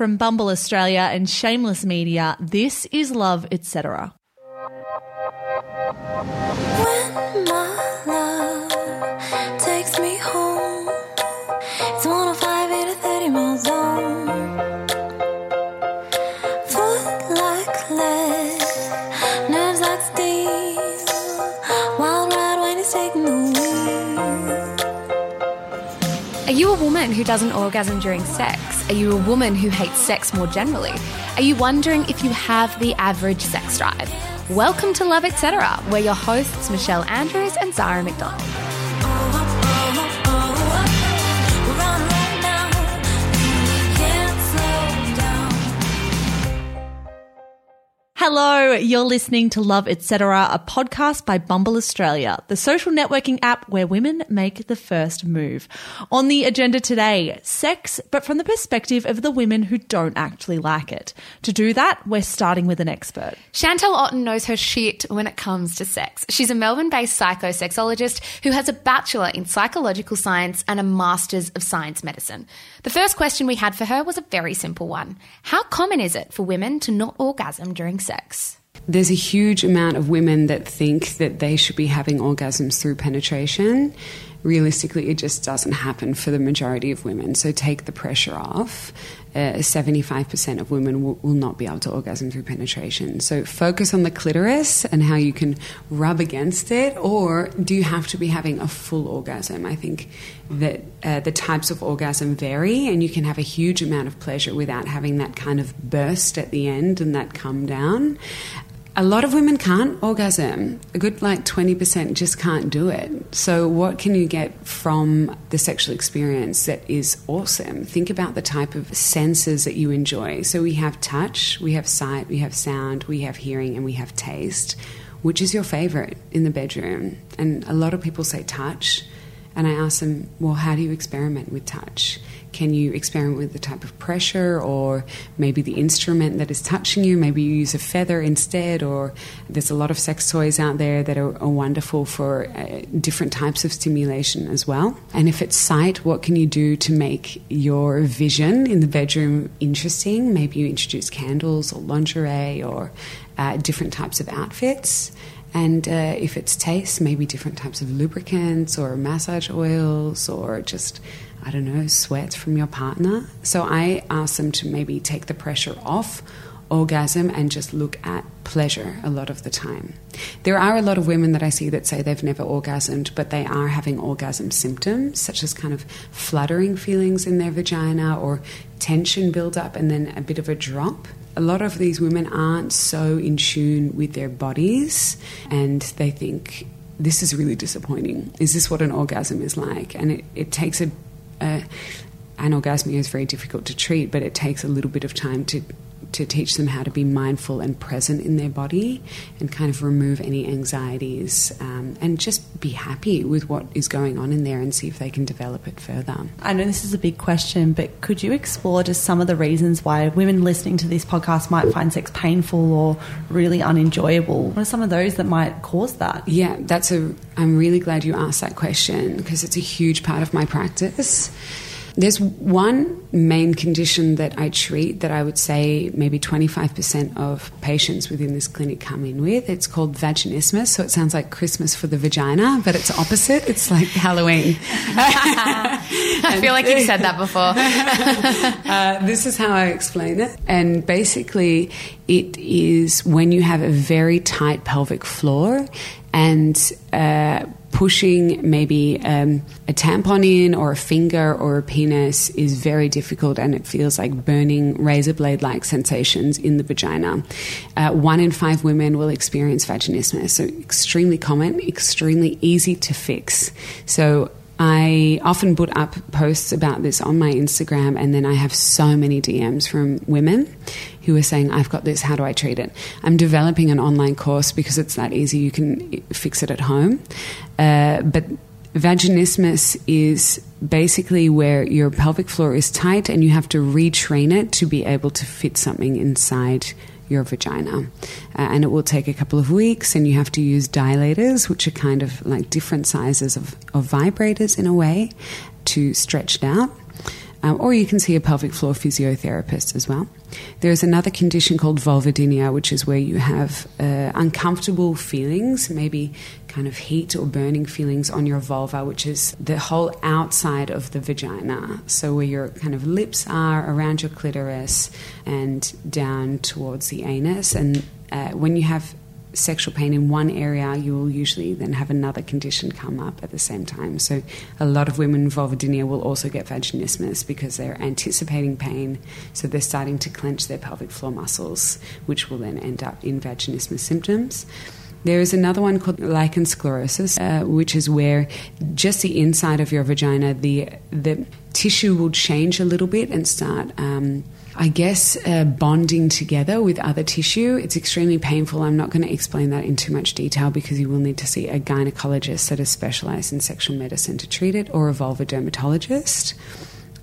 From Bumble Australia and Shameless Media, this is Love, Etc. When my love takes me home, it's 105 to 30 mile zone. Foot like lead, nerves like steel. Wild ride when he's taking the wheel. Are you a woman who doesn't orgasm during sex? Are you a woman who hates sex more generally? Are you wondering if you have the average sex drive? Welcome to Love Etc., where your hosts Michelle Andrews and Zara McDonald. Hello, you're listening to Love Etc., a podcast by Bumble Australia, the social networking app where women make the first move. On the agenda today, sex, but from the perspective of the women who don't actually like it. To do that, we're starting with an expert. Chantelle Otten knows her shit when it comes to sex. She's a Melbourne based psychosexologist who has a bachelor in psychological science and a master's of science medicine. The first question we had for her was a very simple one How common is it for women to not orgasm during sex? There's a huge amount of women that think that they should be having orgasms through penetration. Realistically, it just doesn't happen for the majority of women. So take the pressure off. Uh, 75% of women will, will not be able to orgasm through penetration. So focus on the clitoris and how you can rub against it, or do you have to be having a full orgasm? I think that uh, the types of orgasm vary, and you can have a huge amount of pleasure without having that kind of burst at the end and that come down. A lot of women can't orgasm. A good like 20% just can't do it. So, what can you get from the sexual experience that is awesome? Think about the type of senses that you enjoy. So, we have touch, we have sight, we have sound, we have hearing, and we have taste. Which is your favorite in the bedroom? And a lot of people say touch. And I ask them, well, how do you experiment with touch? Can you experiment with the type of pressure or maybe the instrument that is touching you? Maybe you use a feather instead, or there's a lot of sex toys out there that are, are wonderful for uh, different types of stimulation as well. And if it's sight, what can you do to make your vision in the bedroom interesting? Maybe you introduce candles or lingerie or uh, different types of outfits. And uh, if it's taste, maybe different types of lubricants or massage oils or just, I don't know, sweat from your partner. So I ask them to maybe take the pressure off orgasm and just look at pleasure a lot of the time. There are a lot of women that I see that say they've never orgasmed, but they are having orgasm symptoms, such as kind of fluttering feelings in their vagina or tension build up and then a bit of a drop a lot of these women aren't so in tune with their bodies and they think this is really disappointing is this what an orgasm is like and it, it takes a, Uh, a anorgasmia is very difficult to treat but it takes a little bit of time to to teach them how to be mindful and present in their body and kind of remove any anxieties um, and just be happy with what is going on in there and see if they can develop it further. I know this is a big question, but could you explore just some of the reasons why women listening to this podcast might find sex painful or really unenjoyable? What are some of those that might cause that? Yeah, that's a. I'm really glad you asked that question because it's a huge part of my practice. There's one main condition that I treat that I would say maybe 25% of patients within this clinic come in with. It's called vaginismus. So it sounds like Christmas for the vagina, but it's opposite. It's like Halloween. I feel like you've said that before. uh, this is how I explain it. And basically, it is when you have a very tight pelvic floor and uh, pushing maybe um, a tampon in or a finger or a penis is very difficult and it feels like burning razor blade like sensations in the vagina. Uh, one in five women will experience vaginismus, so extremely common, extremely easy to fix. So I often put up posts about this on my Instagram, and then I have so many DMs from women who are saying, I've got this, how do I treat it? I'm developing an online course because it's that easy, you can fix it at home. Uh, but vaginismus is basically where your pelvic floor is tight and you have to retrain it to be able to fit something inside your vagina. Uh, and it will take a couple of weeks, and you have to use dilators, which are kind of like different sizes of, of vibrators in a way, to stretch it out. Um, or you can see a pelvic floor physiotherapist as well. There's another condition called vulvodynia, which is where you have uh, uncomfortable feelings, maybe kind of heat or burning feelings on your vulva, which is the whole outside of the vagina. So, where your kind of lips are around your clitoris and down towards the anus. And uh, when you have sexual pain in one area, you will usually then have another condition come up at the same time. So, a lot of women with vulvodynia will also get vaginismus because they're anticipating pain. So, they're starting to clench their pelvic floor muscles, which will then end up in vaginismus symptoms. There is another one called lichen sclerosus, uh, which is where just the inside of your vagina, the the tissue will change a little bit and start. Um, I guess uh, bonding together with other tissue. It's extremely painful. I'm not going to explain that in too much detail because you will need to see a gynecologist that is specialized in sexual medicine to treat it or a vulva dermatologist.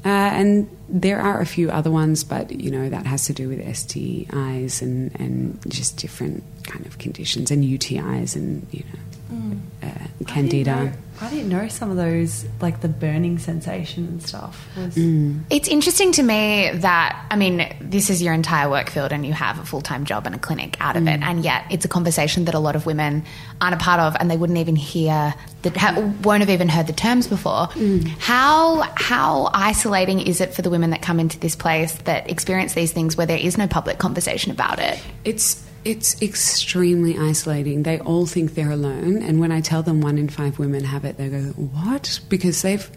Uh, and there are a few other ones, but you know that has to do with STIs and, and just different kind of conditions and UTIs and you know uh, candida. I didn't, know, I didn't know some of those, like the burning sensation and stuff. Was mm. It's interesting to me that, I mean, this is your entire work field and you have a full time job and a clinic out of it. Mm. And yet it's a conversation that a lot of women aren't a part of and they wouldn't even hear, the, ha- won't have even heard the terms before. Mm. How, how isolating is it for the women that come into this place that experience these things where there is no public conversation about it? It's it's extremely isolating. They all think they're alone, and when I tell them one in five women have it, they go, "What?" Because they've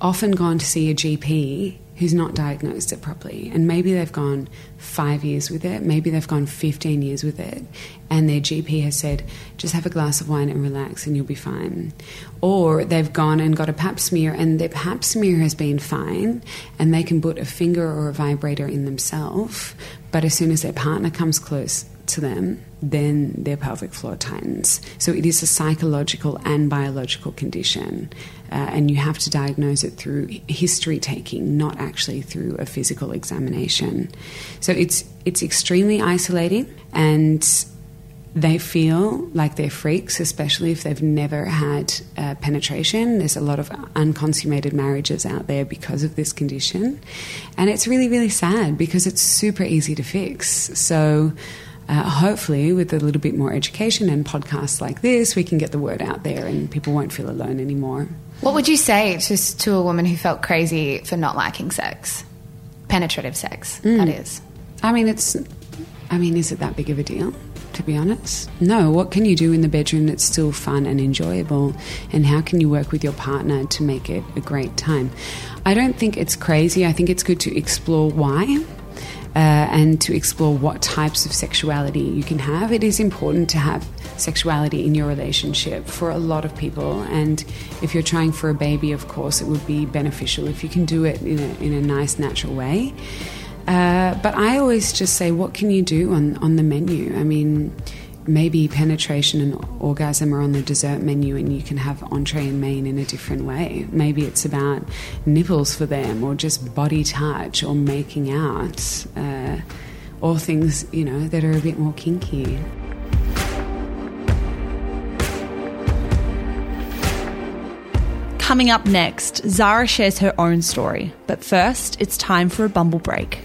often gone to see a GP who's not diagnosed it properly, and maybe they've gone five years with it, maybe they've gone fifteen years with it, and their GP has said, "Just have a glass of wine and relax, and you'll be fine." Or they've gone and got a Pap smear, and their Pap smear has been fine, and they can put a finger or a vibrator in themselves, but as soon as their partner comes close to them, then their pelvic floor tightens. So it is a psychological and biological condition, uh, and you have to diagnose it through history taking, not actually through a physical examination. So it's it's extremely isolating, and they feel like they're freaks, especially if they've never had uh, penetration. There's a lot of unconsummated marriages out there because of this condition. And it's really, really sad because it's super easy to fix. So, uh, hopefully, with a little bit more education and podcasts like this, we can get the word out there and people won't feel alone anymore. What would you say to, to a woman who felt crazy for not liking sex? Penetrative sex, that is. I mean, it's. I mean, is it that big of a deal? To be honest, no. What can you do in the bedroom that's still fun and enjoyable? And how can you work with your partner to make it a great time? I don't think it's crazy. I think it's good to explore why. Uh, and to explore what types of sexuality you can have. It is important to have sexuality in your relationship for a lot of people. And if you're trying for a baby, of course, it would be beneficial if you can do it in a, in a nice, natural way. Uh, but I always just say, what can you do on, on the menu? I mean, maybe penetration and orgasm are on the dessert menu and you can have entree and main in a different way. Maybe it's about nipples for them or just body touch or making out uh, or things, you know, that are a bit more kinky. Coming up next, Zara shares her own story. But first, it's time for a bumble break.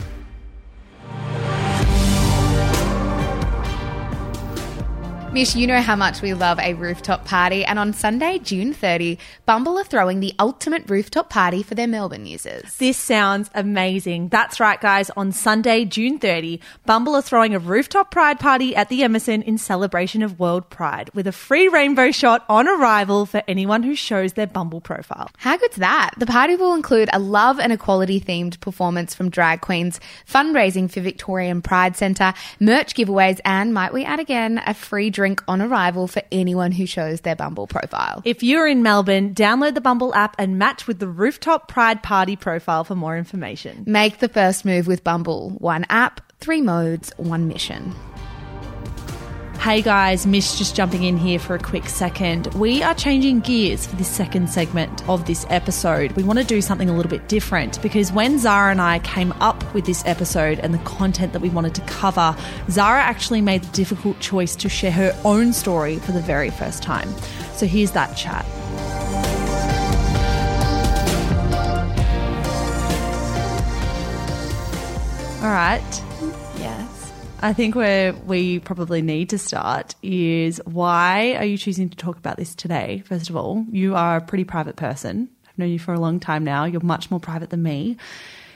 Mish, you know how much we love a rooftop party, and on Sunday, June 30, Bumble are throwing the ultimate rooftop party for their Melbourne users. This sounds amazing. That's right, guys. On Sunday, June 30, Bumble are throwing a rooftop pride party at the Emerson in celebration of World Pride with a free rainbow shot on arrival for anyone who shows their Bumble profile. How good's that? The party will include a love and equality themed performance from drag queens, fundraising for Victorian Pride Centre, merch giveaways, and might we add again, a free drink on arrival for anyone who shows their Bumble profile. If you're in Melbourne, download the Bumble app and match with the Rooftop Pride Party profile for more information. Make the first move with Bumble. One app, three modes, one mission. Hey guys, Mish just jumping in here for a quick second. We are changing gears for this second segment of this episode. We want to do something a little bit different because when Zara and I came up with this episode and the content that we wanted to cover, Zara actually made the difficult choice to share her own story for the very first time. So here's that chat. All right. I think where we probably need to start is why are you choosing to talk about this today? First of all, you are a pretty private person. I've known you for a long time now. You're much more private than me.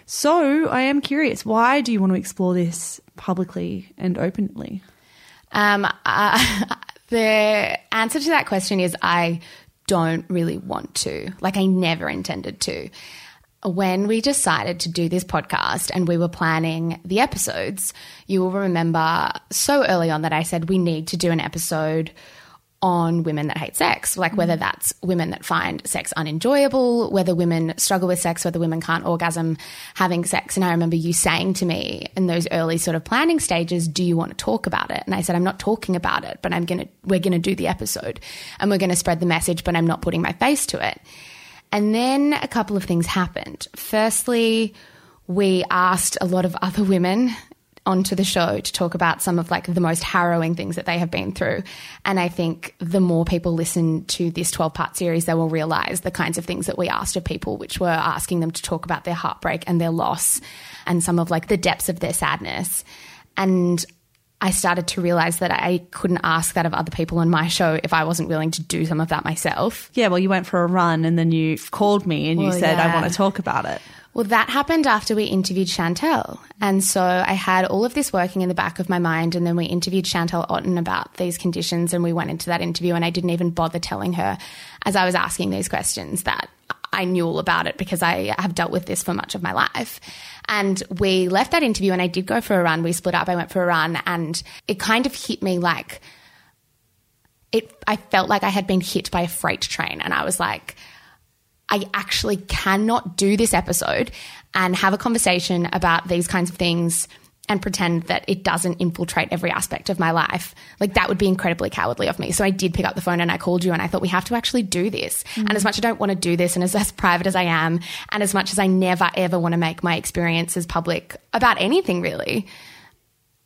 So I am curious, why do you want to explore this publicly and openly? Um, uh, the answer to that question is I don't really want to. Like, I never intended to. When we decided to do this podcast and we were planning the episodes, you will remember so early on that I said we need to do an episode on women that hate sex, like whether mm-hmm. that's women that find sex unenjoyable, whether women struggle with sex, whether women can't orgasm having sex. And I remember you saying to me in those early sort of planning stages, do you want to talk about it? And I said, I'm not talking about it, but I'm going to, we're going to do the episode and we're going to spread the message, but I'm not putting my face to it. And then a couple of things happened. Firstly, we asked a lot of other women onto the show to talk about some of like the most harrowing things that they have been through. And I think the more people listen to this 12 part series, they will realize the kinds of things that we asked of people, which were asking them to talk about their heartbreak and their loss and some of like the depths of their sadness. And I started to realize that I couldn't ask that of other people on my show if I wasn't willing to do some of that myself. Yeah, well, you went for a run and then you called me and you Well, said, I want to talk about it. Well, that happened after we interviewed Chantelle. And so I had all of this working in the back of my mind. And then we interviewed Chantelle Otten about these conditions. And we went into that interview, and I didn't even bother telling her as I was asking these questions that I knew all about it because I have dealt with this for much of my life. And we left that interview, and I did go for a run. We split up, I went for a run, and it kind of hit me like, it, I felt like I had been hit by a freight train. And I was like, I actually cannot do this episode and have a conversation about these kinds of things and pretend that it doesn't infiltrate every aspect of my life. Like that would be incredibly cowardly of me. So I did pick up the phone and I called you and I thought we have to actually do this. Mm-hmm. And as much as I don't want to do this and as, as private as I am and as much as I never ever want to make my experiences public about anything really,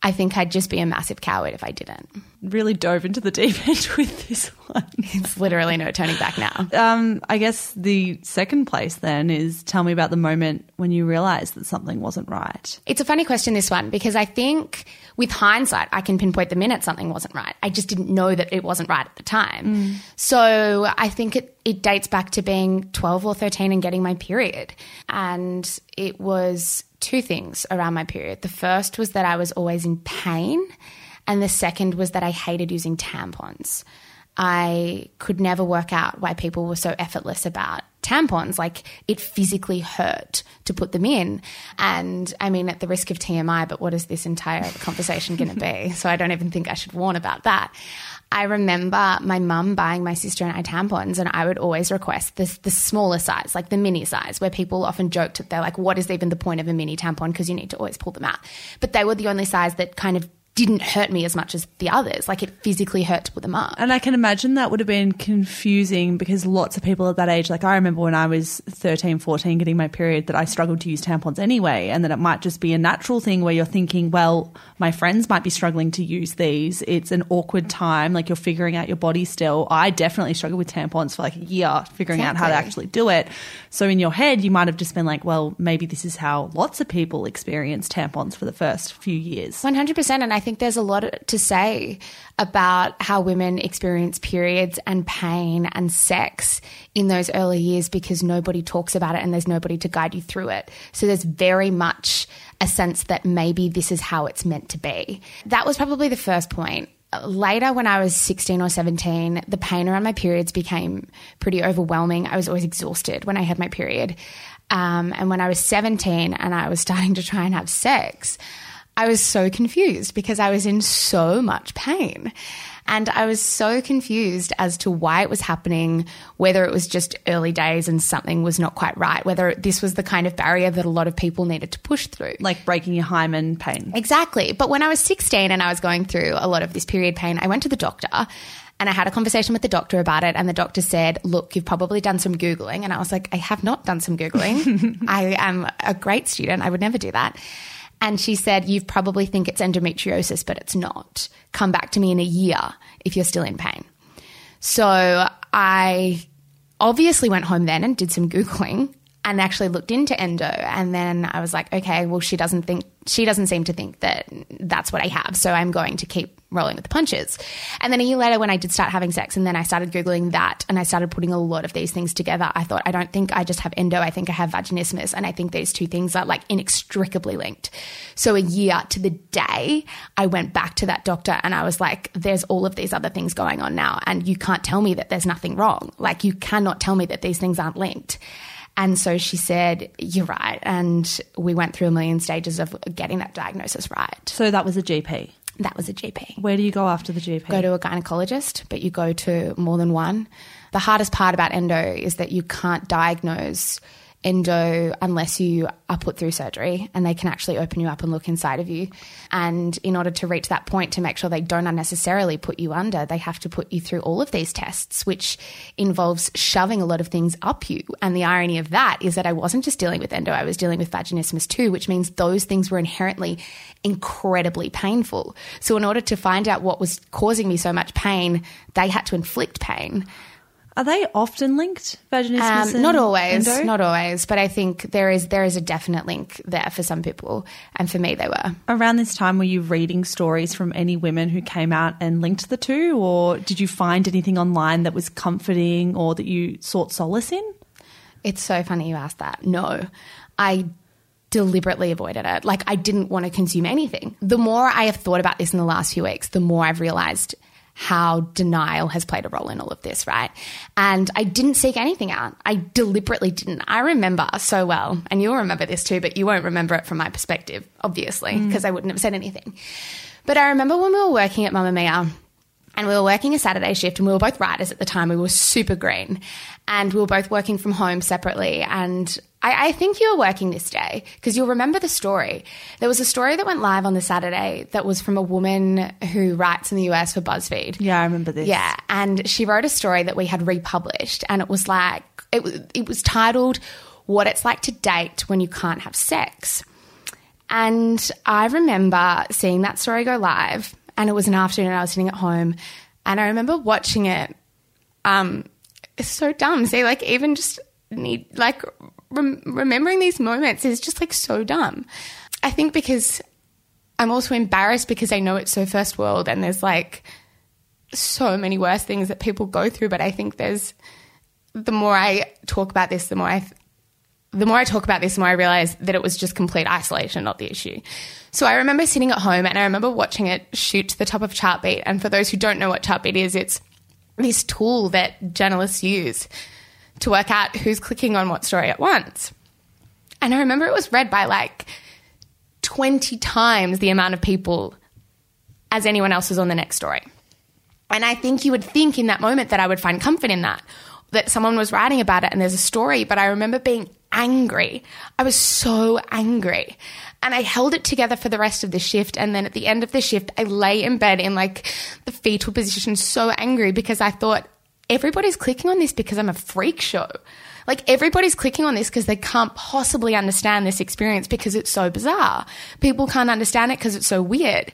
I think I'd just be a massive coward if I didn't. Really dove into the deep end with this one. It's literally no turning back now. Um, I guess the second place then is tell me about the moment when you realized that something wasn't right. It's a funny question, this one, because I think with hindsight, I can pinpoint the minute something wasn't right. I just didn't know that it wasn't right at the time. So I think it, it dates back to being 12 or 13 and getting my period. And it was two things around my period. The first was that I was always in pain, and the second was that I hated using tampons. I could never work out why people were so effortless about tampons. Like it physically hurt to put them in. And I mean, at the risk of TMI, but what is this entire conversation going to be? So I don't even think I should warn about that. I remember my mum buying my sister and I tampons, and I would always request this the smaller size, like the mini size, where people often joked that they're like, "What is even the point of a mini tampon?" Because you need to always pull them out. But they were the only size that kind of didn't hurt me as much as the others. Like it physically hurt to put them up. And I can imagine that would have been confusing because lots of people at that age, like I remember when I was 13, 14 getting my period, that I struggled to use tampons anyway. And that it might just be a natural thing where you're thinking, well, my friends might be struggling to use these. It's an awkward time. Like you're figuring out your body still. I definitely struggled with tampons for like a year, figuring out how to actually do it. So in your head, you might have just been like, well, maybe this is how lots of people experience tampons for the first few years. 100%. And I think there's a lot to say about how women experience periods and pain and sex in those early years because nobody talks about it and there's nobody to guide you through it. So there's very much a sense that maybe this is how it's meant to be. That was probably the first point. Later, when I was 16 or 17, the pain around my periods became pretty overwhelming. I was always exhausted when I had my period. Um, and when I was 17 and I was starting to try and have sex, I was so confused because I was in so much pain. And I was so confused as to why it was happening, whether it was just early days and something was not quite right, whether this was the kind of barrier that a lot of people needed to push through. Like breaking your hymen pain. Exactly. But when I was 16 and I was going through a lot of this period pain, I went to the doctor and I had a conversation with the doctor about it. And the doctor said, Look, you've probably done some Googling. And I was like, I have not done some Googling. I am a great student. I would never do that. And she said, You probably think it's endometriosis, but it's not. Come back to me in a year if you're still in pain. So I obviously went home then and did some Googling. And actually looked into endo. And then I was like, okay, well, she doesn't think, she doesn't seem to think that that's what I have. So I'm going to keep rolling with the punches. And then a year later, when I did start having sex, and then I started Googling that and I started putting a lot of these things together, I thought, I don't think I just have endo. I think I have vaginismus. And I think these two things are like inextricably linked. So a year to the day, I went back to that doctor and I was like, there's all of these other things going on now. And you can't tell me that there's nothing wrong. Like, you cannot tell me that these things aren't linked. And so she said, You're right. And we went through a million stages of getting that diagnosis right. So that was a GP. That was a GP. Where do you go after the GP? Go to a gynecologist, but you go to more than one. The hardest part about endo is that you can't diagnose endo unless you are put through surgery and they can actually open you up and look inside of you. And in order to reach that point to make sure they don't unnecessarily put you under, they have to put you through all of these tests, which involves shoving a lot of things up you. And the irony of that is that I wasn't just dealing with endo, I was dealing with vaginismus too, which means those things were inherently incredibly painful. So in order to find out what was causing me so much pain, they had to inflict pain. Are they often linked? Vaginismus? Um, not always, endo? not always, but I think there is there is a definite link there for some people, and for me, they were. Around this time, were you reading stories from any women who came out and linked the two, or did you find anything online that was comforting or that you sought solace in? It's so funny you asked that. No, I deliberately avoided it. Like I didn't want to consume anything. The more I have thought about this in the last few weeks, the more I've realized how denial has played a role in all of this, right? And I didn't seek anything out. I deliberately didn't. I remember so well, and you'll remember this too, but you won't remember it from my perspective, obviously, mm. because I wouldn't have said anything. But I remember when we were working at Mamamia, and we were working a Saturday shift, and we were both writers at the time. We were super green, and we were both working from home separately. And I, I think you were working this day because you'll remember the story. There was a story that went live on the Saturday that was from a woman who writes in the US for BuzzFeed. Yeah, I remember this. Yeah, and she wrote a story that we had republished, and it was like it it was titled "What It's Like to Date When You Can't Have Sex." And I remember seeing that story go live, and it was an afternoon. I was sitting at home, and I remember watching it. Um, it's so dumb. See, like even just need like rem- remembering these moments is just like so dumb. I think because I'm also embarrassed because I know it's so first world, and there's like so many worse things that people go through. But I think there's the more I talk about this, the more I the more I talk about this, the more I realize that it was just complete isolation, not the issue. So I remember sitting at home and I remember watching it shoot to the top of Chartbeat. And for those who don't know what Chartbeat is, it's this tool that journalists use to work out who's clicking on what story at once. And I remember it was read by like 20 times the amount of people as anyone else was on the next story. And I think you would think in that moment that I would find comfort in that, that someone was writing about it and there's a story. But I remember being angry. I was so angry. And I held it together for the rest of the shift. And then at the end of the shift, I lay in bed in like the fetal position, so angry because I thought, everybody's clicking on this because I'm a freak show. Like everybody's clicking on this because they can't possibly understand this experience because it's so bizarre. People can't understand it because it's so weird.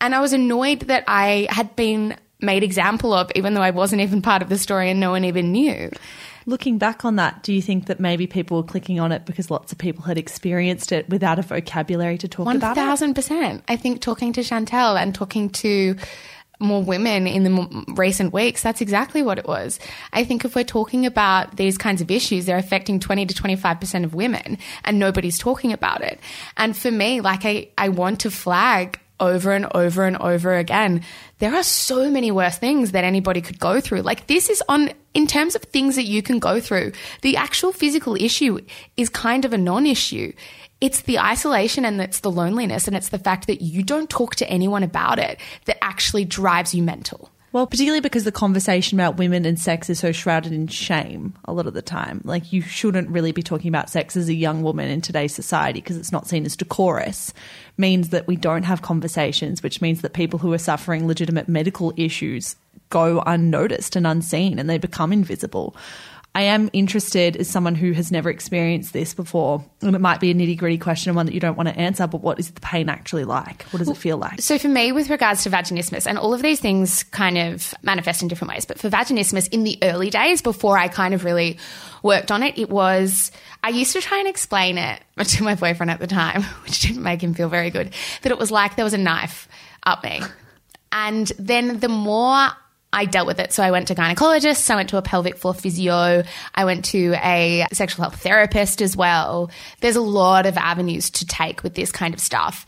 And I was annoyed that I had been made example of, even though I wasn't even part of the story and no one even knew. Looking back on that, do you think that maybe people were clicking on it because lots of people had experienced it without a vocabulary to talk One about it? thousand percent. I think talking to Chantelle and talking to more women in the recent weeks, that's exactly what it was. I think if we're talking about these kinds of issues, they're affecting 20 to 25% of women and nobody's talking about it. And for me, like I, I want to flag over and over and over again. There are so many worse things that anybody could go through. Like this is on, in terms of things that you can go through, the actual physical issue is kind of a non issue. It's the isolation and it's the loneliness and it's the fact that you don't talk to anyone about it that actually drives you mental. Well, particularly because the conversation about women and sex is so shrouded in shame a lot of the time. Like, you shouldn't really be talking about sex as a young woman in today's society because it's not seen as decorous. Means that we don't have conversations, which means that people who are suffering legitimate medical issues go unnoticed and unseen and they become invisible. I am interested as someone who has never experienced this before, and it might be a nitty gritty question and one that you don't want to answer, but what is the pain actually like? What does it feel like? So for me, with regards to vaginismus, and all of these things kind of manifest in different ways, but for vaginismus, in the early days before I kind of really worked on it, it was I used to try and explain it to my boyfriend at the time, which didn't make him feel very good. That it was like there was a knife up me, and then the more I dealt with it. So I went to gynecologists, I went to a pelvic floor physio, I went to a sexual health therapist as well. There's a lot of avenues to take with this kind of stuff.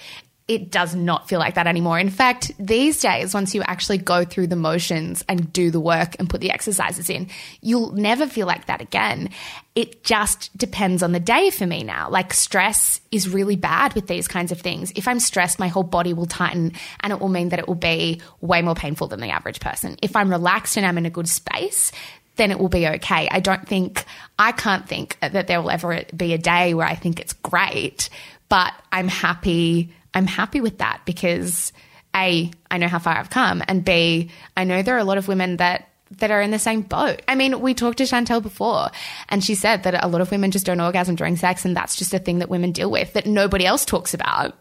It does not feel like that anymore. In fact, these days, once you actually go through the motions and do the work and put the exercises in, you'll never feel like that again. It just depends on the day for me now. Like, stress is really bad with these kinds of things. If I'm stressed, my whole body will tighten and it will mean that it will be way more painful than the average person. If I'm relaxed and I'm in a good space, then it will be okay. I don't think, I can't think that there will ever be a day where I think it's great, but I'm happy. I'm happy with that because A, I know how far I've come, and B, I know there are a lot of women that that are in the same boat. I mean, we talked to Chantelle before, and she said that a lot of women just don't orgasm during sex, and that's just a thing that women deal with that nobody else talks about.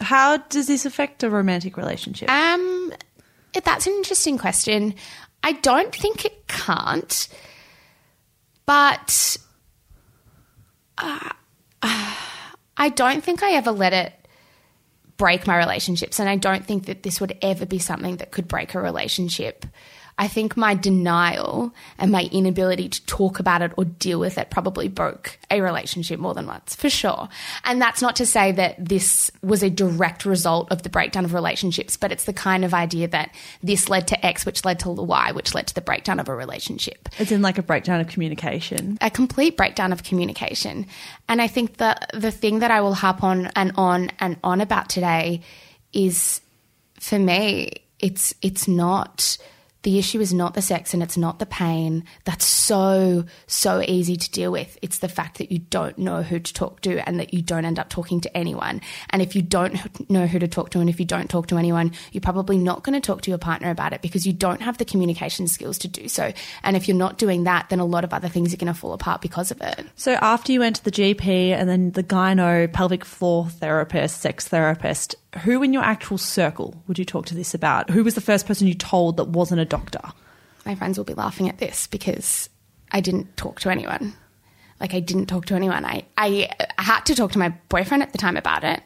How does this affect a romantic relationship? Um, that's an interesting question. I don't think it can't, but uh, I don't think I ever let it break my relationships, and I don't think that this would ever be something that could break a relationship. I think my denial and my inability to talk about it or deal with it probably broke a relationship more than once, for sure. And that's not to say that this was a direct result of the breakdown of relationships, but it's the kind of idea that this led to X, which led to the Y, which led to the breakdown of a relationship It's in like a breakdown of communication. a complete breakdown of communication. And I think that the thing that I will harp on and on and on about today is for me, it's it's not the issue is not the sex and it's not the pain. That's so, so easy to deal with. It's the fact that you don't know who to talk to and that you don't end up talking to anyone. And if you don't know who to talk to and if you don't talk to anyone, you're probably not going to talk to your partner about it because you don't have the communication skills to do so. And if you're not doing that, then a lot of other things are going to fall apart because of it. So after you went to the GP and then the gyno, pelvic floor therapist, sex therapist, who in your actual circle would you talk to this about? Who was the first person you told that wasn't a doctor? my friends will be laughing at this because I didn't talk to anyone. Like I didn't talk to anyone. I, I had to talk to my boyfriend at the time about it,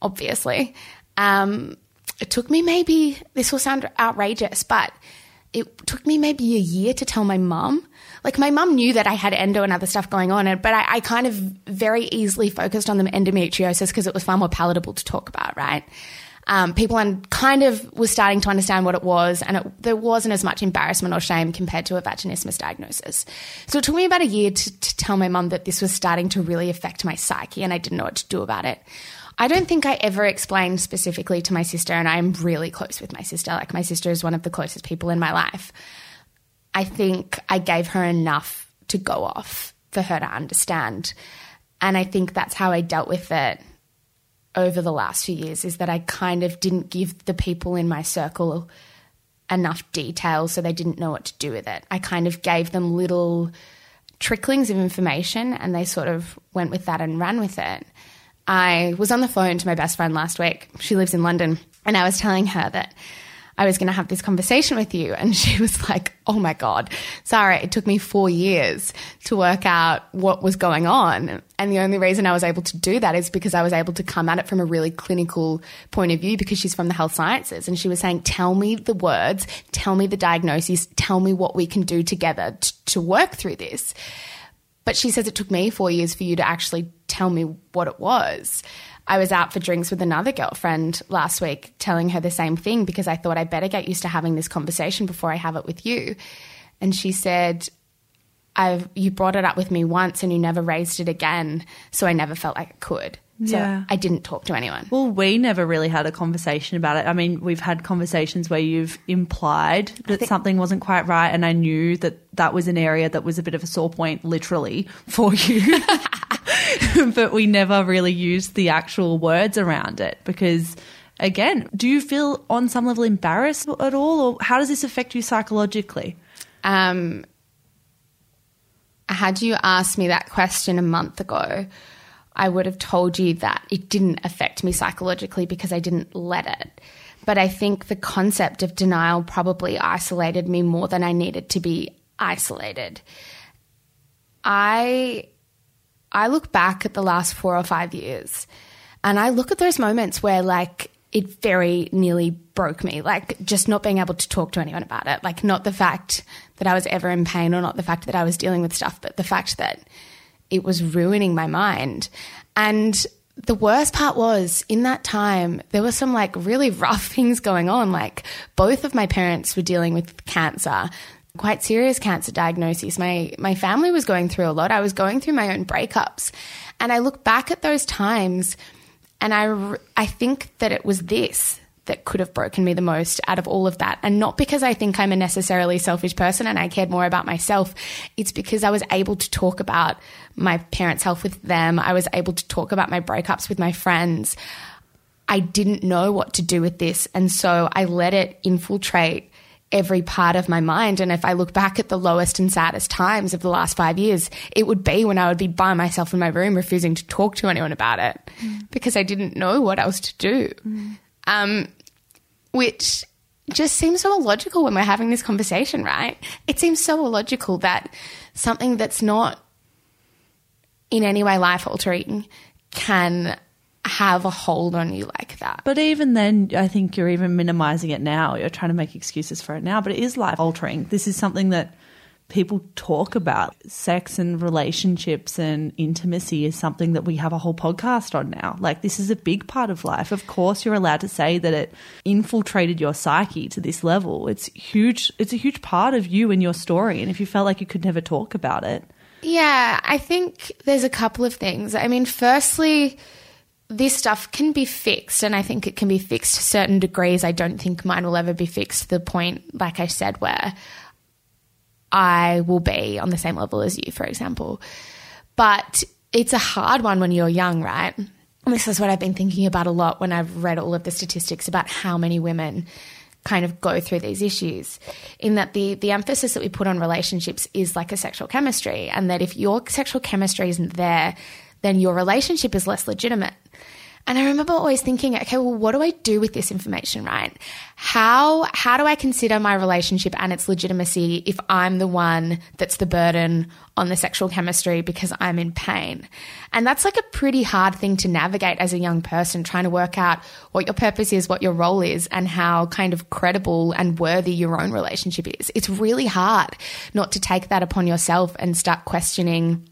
obviously. Um, it took me maybe, this will sound outrageous, but it took me maybe a year to tell my mum. Like my mum knew that I had endo and other stuff going on, but I, I kind of very easily focused on the endometriosis because it was far more palatable to talk about, right? Um, people and kind of was starting to understand what it was, and it, there wasn't as much embarrassment or shame compared to a vaginismus diagnosis. So it took me about a year to, to tell my mum that this was starting to really affect my psyche, and I didn't know what to do about it. I don't think I ever explained specifically to my sister, and I'm really close with my sister. Like, my sister is one of the closest people in my life. I think I gave her enough to go off for her to understand. And I think that's how I dealt with it over the last few years is that I kind of didn't give the people in my circle enough detail so they didn't know what to do with it. I kind of gave them little tricklings of information and they sort of went with that and ran with it. I was on the phone to my best friend last week. She lives in London. And I was telling her that I was going to have this conversation with you. And she was like, Oh my God, Zara, it took me four years to work out what was going on. And the only reason I was able to do that is because I was able to come at it from a really clinical point of view because she's from the health sciences. And she was saying, Tell me the words, tell me the diagnosis, tell me what we can do together t- to work through this. But she says it took me four years for you to actually tell me what it was. I was out for drinks with another girlfriend last week telling her the same thing because I thought I better get used to having this conversation before I have it with you. And she said, I've you brought it up with me once and you never raised it again, so I never felt like I could. So Yeah. I didn't talk to anyone. Well, we never really had a conversation about it. I mean, we've had conversations where you've implied that something wasn't quite right, and I knew that that was an area that was a bit of a sore point, literally, for you. but we never really used the actual words around it because, again, do you feel on some level embarrassed at all, or how does this affect you psychologically? Um, had you asked me that question a month ago, I would have told you that it didn't affect me psychologically because I didn't let it. But I think the concept of denial probably isolated me more than I needed to be isolated. I I look back at the last 4 or 5 years and I look at those moments where like it very nearly broke me. Like just not being able to talk to anyone about it. Like not the fact that I was ever in pain or not the fact that I was dealing with stuff, but the fact that it was ruining my mind. And the worst part was in that time, there were some like really rough things going on. Like both of my parents were dealing with cancer, quite serious cancer diagnoses. My, my family was going through a lot. I was going through my own breakups. And I look back at those times and I, I think that it was this that could have broken me the most out of all of that. And not because I think I'm a necessarily selfish person and I cared more about myself. It's because I was able to talk about my parents' health with them. I was able to talk about my breakups with my friends. I didn't know what to do with this. And so I let it infiltrate every part of my mind. And if I look back at the lowest and saddest times of the last five years, it would be when I would be by myself in my room, refusing to talk to anyone about it mm. because I didn't know what else to do. Mm. Um, which just seems so illogical when we're having this conversation, right? It seems so illogical that something that's not in any way life altering can have a hold on you like that. But even then, I think you're even minimizing it now. You're trying to make excuses for it now, but it is life altering. This is something that people talk about. Sex and relationships and intimacy is something that we have a whole podcast on now. Like, this is a big part of life. Of course, you're allowed to say that it infiltrated your psyche to this level. It's huge. It's a huge part of you and your story. And if you felt like you could never talk about it, yeah, I think there's a couple of things. I mean, firstly, this stuff can be fixed, and I think it can be fixed to certain degrees. I don't think mine will ever be fixed to the point, like I said, where I will be on the same level as you, for example. But it's a hard one when you're young, right? And this is what I've been thinking about a lot when I've read all of the statistics about how many women kind of go through these issues in that the the emphasis that we put on relationships is like a sexual chemistry and that if your sexual chemistry isn't there then your relationship is less legitimate and I remember always thinking, okay, well, what do I do with this information, right? How, how do I consider my relationship and its legitimacy if I'm the one that's the burden on the sexual chemistry because I'm in pain? And that's like a pretty hard thing to navigate as a young person, trying to work out what your purpose is, what your role is, and how kind of credible and worthy your own relationship is. It's really hard not to take that upon yourself and start questioning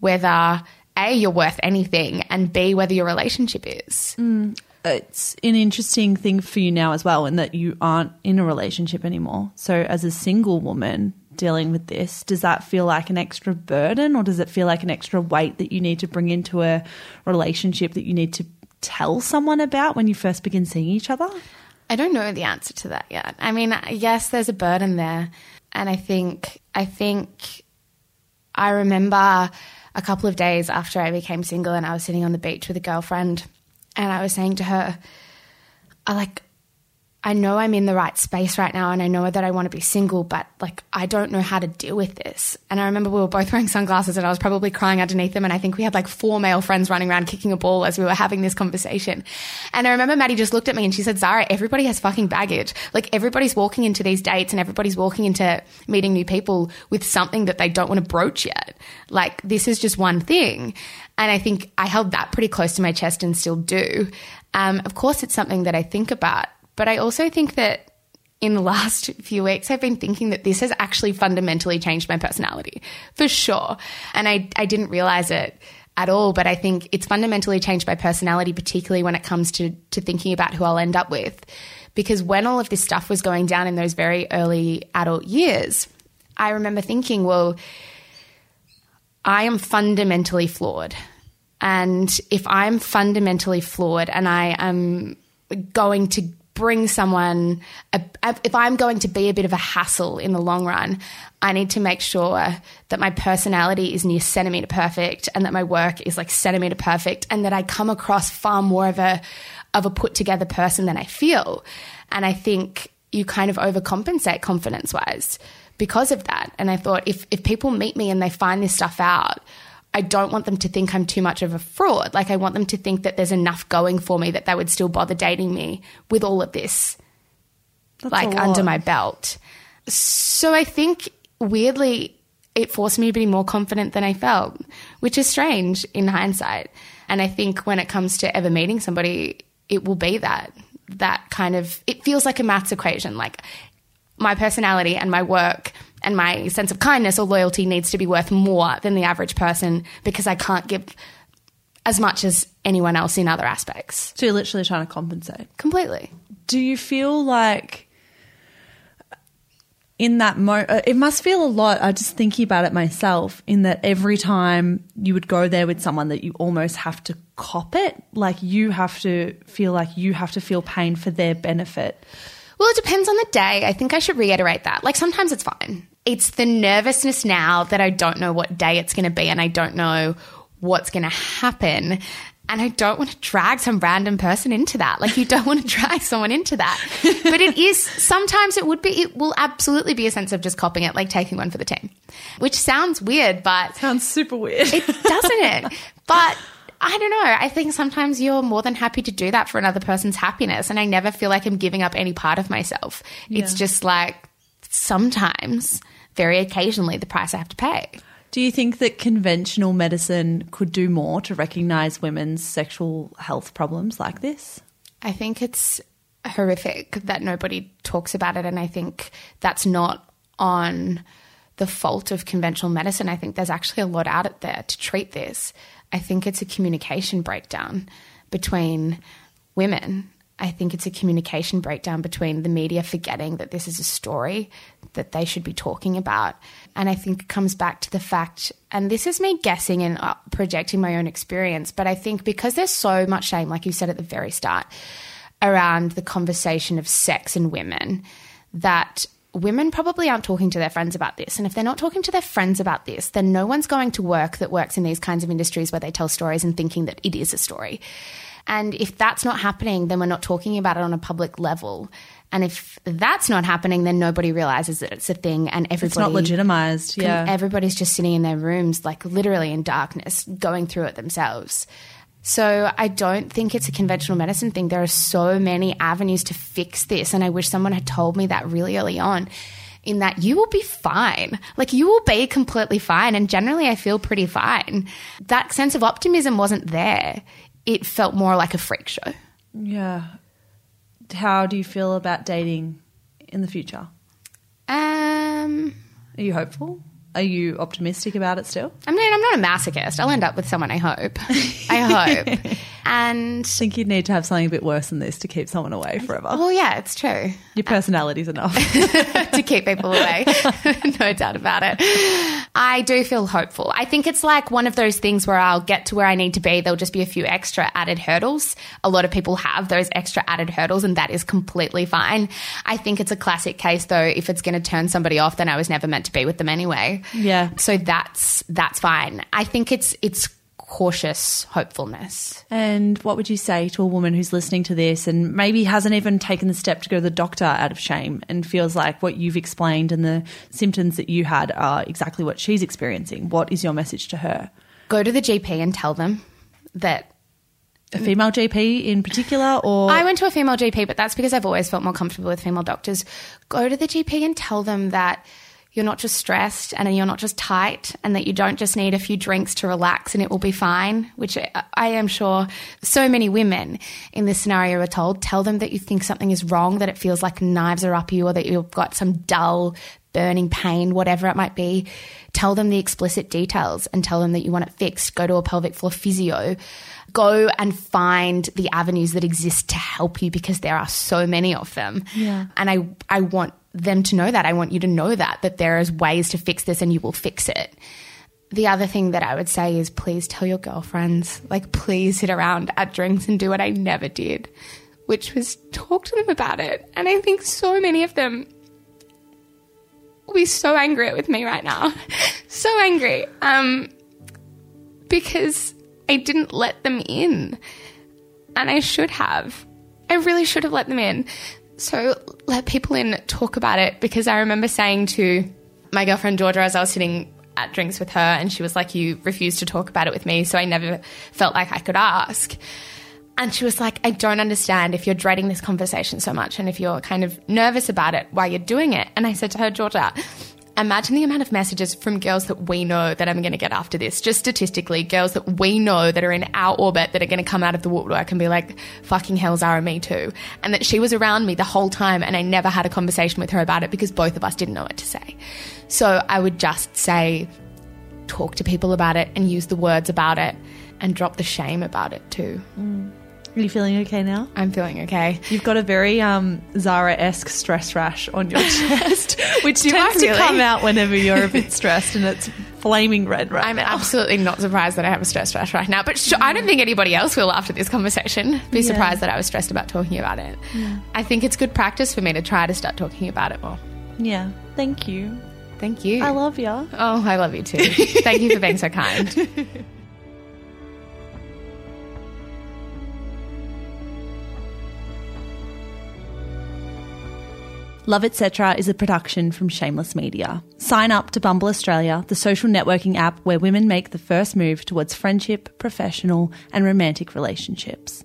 whether a, you're worth anything, and B, whether your relationship is. Mm. It's an interesting thing for you now as well, in that you aren't in a relationship anymore. So, as a single woman dealing with this, does that feel like an extra burden, or does it feel like an extra weight that you need to bring into a relationship that you need to tell someone about when you first begin seeing each other? I don't know the answer to that yet. I mean, yes, there's a burden there, and I think I think I remember a couple of days after I became single and I was sitting on the beach with a girlfriend and I was saying to her, I like I know I'm in the right space right now and I know that I want to be single, but like I don't know how to deal with this. And I remember we were both wearing sunglasses and I was probably crying underneath them. And I think we had like four male friends running around kicking a ball as we were having this conversation. And I remember Maddie just looked at me and she said, Zara, everybody has fucking baggage. Like everybody's walking into these dates and everybody's walking into meeting new people with something that they don't want to broach yet. Like this is just one thing. And I think I held that pretty close to my chest and still do. Um, of course, it's something that I think about but I also think that in the last few weeks, I've been thinking that this has actually fundamentally changed my personality for sure. And I, I didn't realize it at all, but I think it's fundamentally changed my personality, particularly when it comes to, to thinking about who I'll end up with. Because when all of this stuff was going down in those very early adult years, I remember thinking, well, I am fundamentally flawed. And if I'm fundamentally flawed and I am going to bring someone, if I'm going to be a bit of a hassle in the long run, I need to make sure that my personality is near centimeter perfect and that my work is like centimeter perfect and that I come across far more of a, of a put together person than I feel. And I think you kind of overcompensate confidence wise because of that. And I thought if, if people meet me and they find this stuff out, I don't want them to think I'm too much of a fraud. Like, I want them to think that there's enough going for me that they would still bother dating me with all of this, like, under my belt. So I think weirdly, it forced me to be more confident than I felt, which is strange in hindsight. And I think when it comes to ever meeting somebody, it will be that, that kind of, it feels like a maths equation. Like, my personality and my work and my sense of kindness or loyalty needs to be worth more than the average person because I can't give as much as anyone else in other aspects. So you're literally trying to compensate. Completely. Do you feel like in that mo uh, it must feel a lot I just thinking about it myself in that every time you would go there with someone that you almost have to cop it like you have to feel like you have to feel pain for their benefit Well, it depends on the day. I think I should reiterate that. Like sometimes it's fine. It's the nervousness now that I don't know what day it's going to be and I don't know what's going to happen. And I don't want to drag some random person into that. Like you don't want to drag someone into that. But it is sometimes it would be it will absolutely be a sense of just copying it, like taking one for the team. Which sounds weird, but sounds super weird it doesn't it? But I don't know. I think sometimes you're more than happy to do that for another person's happiness. And I never feel like I'm giving up any part of myself. It's just like sometimes, very occasionally, the price I have to pay. do you think that conventional medicine could do more to recognize women's sexual health problems like this I think it's horrific that nobody talks about it. And I think that's not on the fault of conventional medicine. I think there's actually a lot out there to treat this. I think it's a communication breakdown between women. I think it's a communication breakdown between the media forgetting that this is a story that they should be talking about. And I think it comes back to the fact, and this is me guessing and uh, projecting my own experience, but I think because there's so much shame, like you said at the very start, around the conversation of sex and women, that women probably aren't talking to their friends about this. And if they're not talking to their friends about this, then no one's going to work that works in these kinds of industries where they tell stories and thinking that it is a story. And if that's not happening, then we're not talking about it on a public level. And if that's not happening, then nobody realizes that it's a thing and everybody it's not legitimized can- yeah everybody's just sitting in their rooms, like literally in darkness, going through it themselves. So I don't think it's a conventional medicine thing. There are so many avenues to fix this, and I wish someone had told me that really early on. In that you will be fine. Like you will be completely fine. And generally, I feel pretty fine. That sense of optimism wasn't there. It felt more like a freak show. yeah. How do you feel about dating in the future? Um, are you hopeful are you optimistic about it still I mean, I'm not a masochist. I'll end up with someone I hope. I hope. And I think you'd need to have something a bit worse than this to keep someone away forever. well, yeah, it's true. Your personality's enough. to keep people away. no doubt about it. I do feel hopeful. I think it's like one of those things where I'll get to where I need to be. There'll just be a few extra added hurdles. A lot of people have those extra added hurdles, and that is completely fine. I think it's a classic case, though. If it's going to turn somebody off, then I was never meant to be with them anyway. Yeah. So that's that's fine. I think it's it's cautious hopefulness. and what would you say to a woman who's listening to this and maybe hasn't even taken the step to go to the doctor out of shame and feels like what you've explained and the symptoms that you had are exactly what she's experiencing? What is your message to her? Go to the GP and tell them that A female GP in particular, or I went to a female GP, but that's because I've always felt more comfortable with female doctors. Go to the GP and tell them that you're not just stressed and you're not just tight and that you don't just need a few drinks to relax and it will be fine, which I- am sure so many women in this scenario are told. Tell them that you think something is wrong, that it feels like knives are up you or that you've got some dull, burning pain, whatever it might be. Tell them the explicit details and tell them that you want it fixed. Go to a pelvic floor physio go and find the avenues that exist to help you because there are so many of them. Yeah. And I I want them to know that. I want you to know that that there is ways to fix this and you will fix it. The other thing that I would say is please tell your girlfriends, like please sit around at drinks and do what I never did, which was talk to them about it. And I think so many of them will be so angry with me right now. so angry. Um because I didn't let them in. And I should have. I really should have let them in. So let people in talk about it because I remember saying to my girlfriend Georgia, as I was sitting at drinks with her, and she was like, You refused to talk about it with me, so I never felt like I could ask. And she was like, I don't understand if you're dreading this conversation so much and if you're kind of nervous about it while you're doing it. And I said to her, Georgia, imagine the amount of messages from girls that we know that I'm going to get after this. Just statistically, girls that we know that are in our orbit that are going to come out of the woodwork and be like, fucking hell, Zara, me too. And that she was around me the whole time and I never had a conversation with her about it because both of us didn't know what to say. So I would just say, talk to people about it and use the words about it and drop the shame about it too. Mm. Are you feeling okay now? I'm feeling okay. You've got a very um, Zara esque stress rash on your chest, which Do I tends to come out whenever you're a bit stressed and it's flaming red right I'm now. absolutely not surprised that I have a stress rash right now, but sure, I don't think anybody else will after this conversation be Yeah. surprised that I was stressed about talking about it. I think it's good practice for me to try to start talking about it more. Yeah. Thank you. Thank you. I love you. Oh, I love you too. Thank you for being so kind. Love Etc. is a production from Shameless Media. Sign up to Bumble Australia, the social networking app where women make the first move towards friendship, professional, and romantic relationships.